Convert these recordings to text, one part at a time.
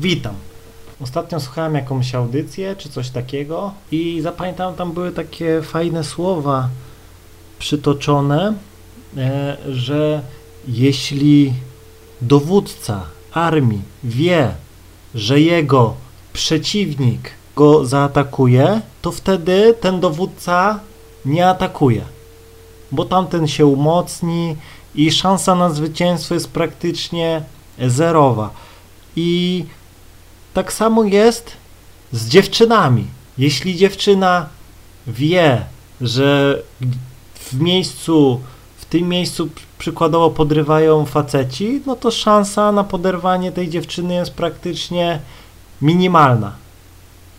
Witam. Ostatnio słuchałem jakąś audycję czy coś takiego i zapamiętałem, tam były takie fajne słowa przytoczone, e, że jeśli dowódca armii wie, że jego przeciwnik go zaatakuje, to wtedy ten dowódca nie atakuje, bo tamten się umocni i szansa na zwycięstwo jest praktycznie zerowa. I tak samo jest z dziewczynami. Jeśli dziewczyna wie, że w miejscu, w tym miejscu przykładowo podrywają faceci, no to szansa na poderwanie tej dziewczyny jest praktycznie minimalna.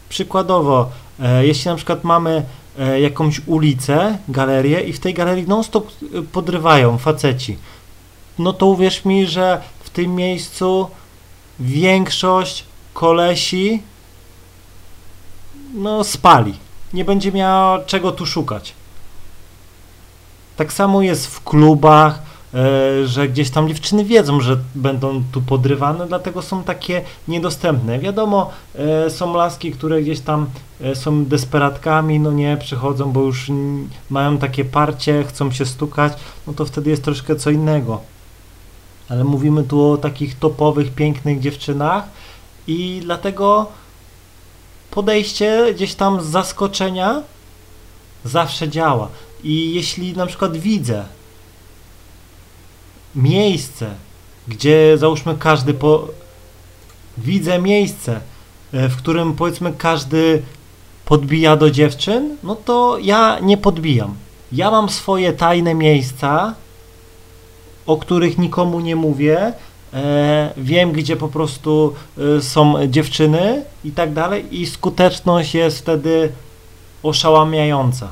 Przykładowo, e, jeśli na przykład mamy e, jakąś ulicę, galerię i w tej galerii non-stop e, podrywają faceci, no to uwierz mi, że w tym miejscu większość kolesi no spali. Nie będzie miała czego tu szukać. Tak samo jest w klubach, e, że gdzieś tam dziewczyny wiedzą, że będą tu podrywane, dlatego są takie niedostępne. Wiadomo, e, są laski, które gdzieś tam e, są desperatkami, no nie, przychodzą, bo już mają takie parcie, chcą się stukać, no to wtedy jest troszkę co innego. Ale mówimy tu o takich topowych, pięknych dziewczynach, i dlatego podejście gdzieś tam z zaskoczenia zawsze działa. I jeśli na przykład widzę miejsce, gdzie załóżmy każdy po... widzę miejsce, e, w którym powiedzmy każdy podbija do dziewczyn, no to ja nie podbijam. Ja mam swoje tajne miejsca, o których nikomu nie mówię, wiem, gdzie po prostu e, są dziewczyny i tak dalej i skuteczność jest wtedy oszałamiająca.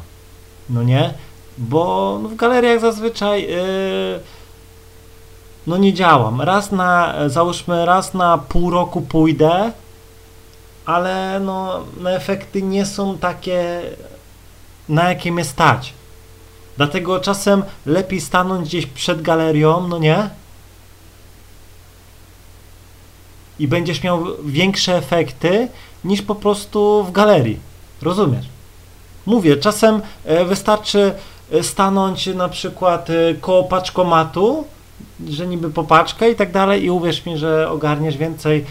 No nie? Bo no, w galeriach zazwyczaj e, no nie działam. Raz na, załóżmy, raz na pół roku pójdę, ale no, no efekty nie są takie, na jakie mnie stać. Dlatego czasem lepiej stanąć gdzieś przed galerią, no nie? I będziesz miał większe efekty niż po prostu w galerii. Rozumiesz? Mówię, czasem e, wystarczy e, stanąć na przykład e, koło paczkomatu, że niby popaczkę i tak dalej i uwierz mi, że ogarniesz więcej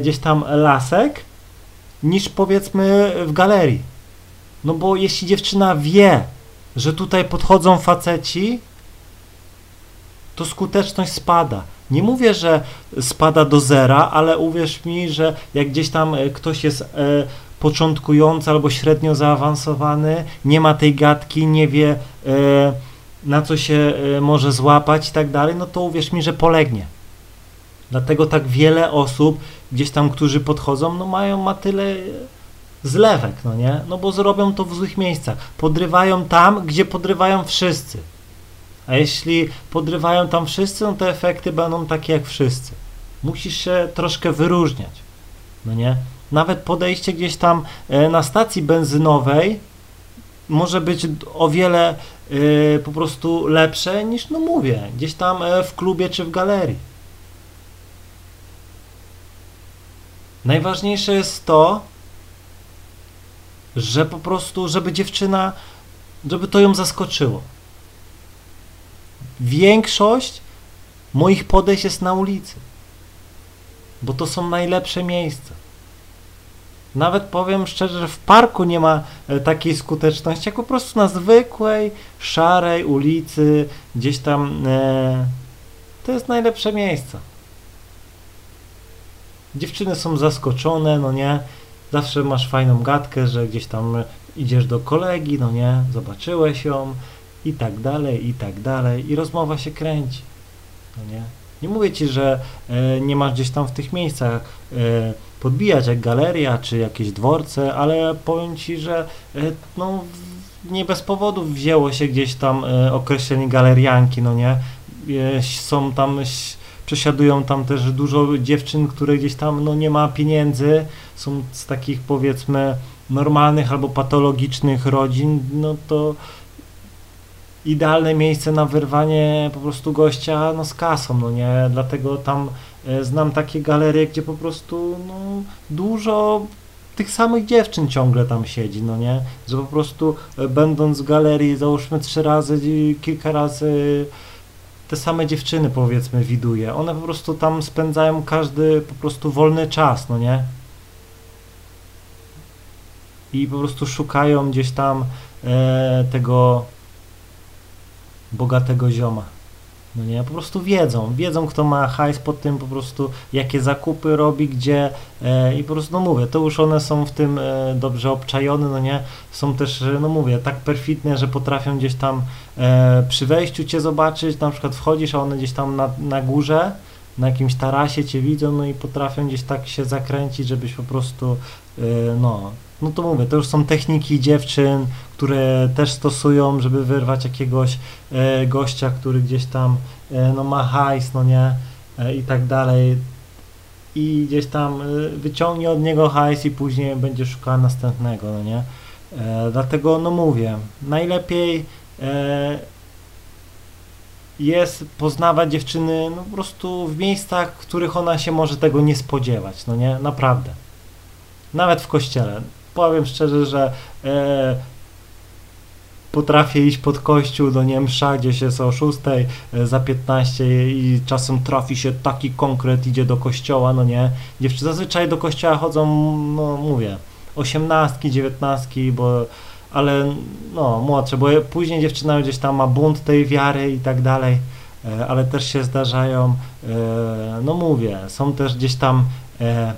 gdzieś tam lasek niż powiedzmy w galerii. No bo jeśli dziewczyna wie, że tutaj podchodzą faceci, to skuteczność spada. Nie mówię, że spada do zera, ale uwierz mi, że jak gdzieś tam e, ktoś jest e, początkujący albo średnio zaawansowany, nie ma tej gadki, nie wie e, na co się może złapać i tak dalej, no to uwierz mi, że polegnie. Dlatego tak wiele osób gdzieś tam, którzy podchodzą, no mają ma tyle zlewek, no nie? No bo zrobią to w złych miejscach. Podrywają tam, gdzie podrywają wszyscy. A jeśli podrywają tam wszyscy, no to efekty będą takie jak wszyscy. Musisz się troszkę wyróżniać. No nie? Nawet podejście gdzieś tam e, na stacji benzynowej może być o wiele e, po prostu lepsze niż, no mówię, gdzieś tam e, w klubie czy w galerii. Najważniejsze jest to, że po prostu, żeby dziewczyna, żeby to ją zaskoczyło większość moich podejść jest na ulicy, bo to są najlepsze miejsca. Nawet powiem szczerze, że w parku nie ma e, takiej skuteczności, jak po prostu na zwykłej, szarej ulicy, gdzieś tam. E, to jest najlepsze miejsce. Dziewczyny są zaskoczone, no nie? Zawsze masz fajną gadkę, że gdzieś tam idziesz do kolegi, no nie? Zobaczyłeś ją, i tak dalej, i tak dalej, i rozmowa się kręci. No nie? nie mówię ci, że e, nie masz gdzieś tam w tych miejscach e, podbijać jak galeria czy jakieś dworce, ale powiem ci, że e, no, nie bez powodu wzięło się gdzieś tam e, określenie galerianki, no nie? E, są tam przesiadują tam też dużo dziewczyn, które gdzieś tam no, nie ma pieniędzy, są z takich powiedzmy normalnych albo patologicznych rodzin, no to idealne miejsce na wyrwanie po prostu gościa no, z kasą, no nie? Dlatego tam e, znam takie galerie, gdzie po prostu no, dużo tych samych dziewczyn ciągle tam siedzi, no nie? Że po prostu e, będąc w galerii, załóżmy trzy razy, kilka razy te same dziewczyny powiedzmy widuje. One po prostu tam spędzają każdy po prostu wolny czas, no nie? I po prostu szukają gdzieś tam e, tego bogatego zioma. No nie, po prostu wiedzą, wiedzą kto ma hajs pod tym po prostu, jakie zakupy robi, gdzie e, i po prostu, no mówię, to już one są w tym e, dobrze obczajone, no nie, są też, e, no mówię, tak perfidne, że potrafią gdzieś tam e, przy wejściu cię zobaczyć, na przykład wchodzisz, a one gdzieś tam na, na górze, na jakimś tarasie cię widzą, no i potrafią gdzieś tak się zakręcić, żebyś po prostu, e, no, no to mówię, to już są techniki dziewczyn, które też stosują, żeby wyrwać jakiegoś e, gościa, który gdzieś tam e, no ma hajs, no nie, e, i tak dalej. I gdzieś tam e, wyciągnie od niego hajs i później będzie szukała następnego, no nie. E, dlatego, no mówię, najlepiej e, jest poznawać dziewczyny no, po prostu w miejscach, w których ona się może tego nie spodziewać, no nie, naprawdę. Nawet w kościele. Powiem szczerze, że e, potrafię iść pod kościół do Niemsza, gdzieś jest o 6 e, za 15 i czasem trafi się taki konkret, idzie do kościoła, no nie. Dziewczyny zazwyczaj do kościoła chodzą, no mówię, osiemnastki, dziewiętnastki, bo ale no młodsze, bo później dziewczyna gdzieś tam ma bunt tej wiary i tak dalej, e, ale też się zdarzają, e, no mówię, są też gdzieś tam e,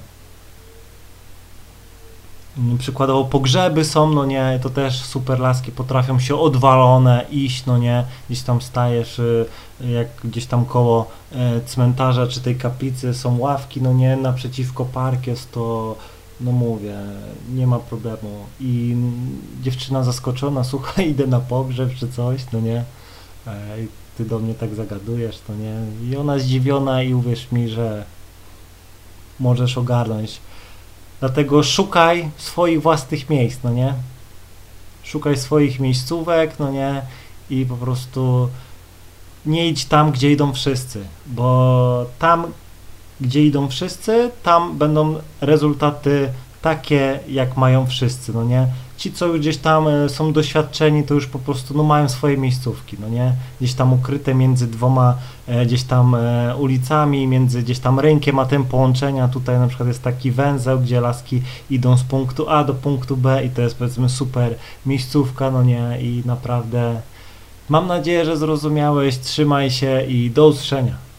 Mm, przykładowo pogrzeby są, no nie, to też super laski potrafią się odwalone iść, no nie, gdzieś tam stajesz, jak gdzieś tam koło cmentarza czy tej kaplicy są ławki, no nie, naprzeciwko park jest to, no mówię, nie ma problemu i dziewczyna zaskoczona, słuchaj, idę na pogrzeb czy coś, no nie, e, i ty do mnie tak zagadujesz, no nie, i ona zdziwiona i uwierz mi, że możesz ogarnąć Dlatego szukaj swoich własnych miejsc, no nie? Szukaj swoich miejscówek, no nie? I po prostu nie idź tam, gdzie idą wszyscy, bo tam, gdzie idą wszyscy, tam będą rezultaty takie, jak mają wszyscy, no nie? Ci, co gdzieś tam e, są doświadczeni, to już po prostu no, mają swoje miejscówki, no nie? Gdzieś tam ukryte między dwoma e, gdzieś tam e, ulicami, między gdzieś tam rynkiem a tym połączenia. Tutaj na przykład jest taki węzeł, gdzie laski idą z punktu A do punktu B i to jest powiedzmy super miejscówka, no nie? I naprawdę mam nadzieję, że zrozumiałeś, trzymaj się i do usłyszenia.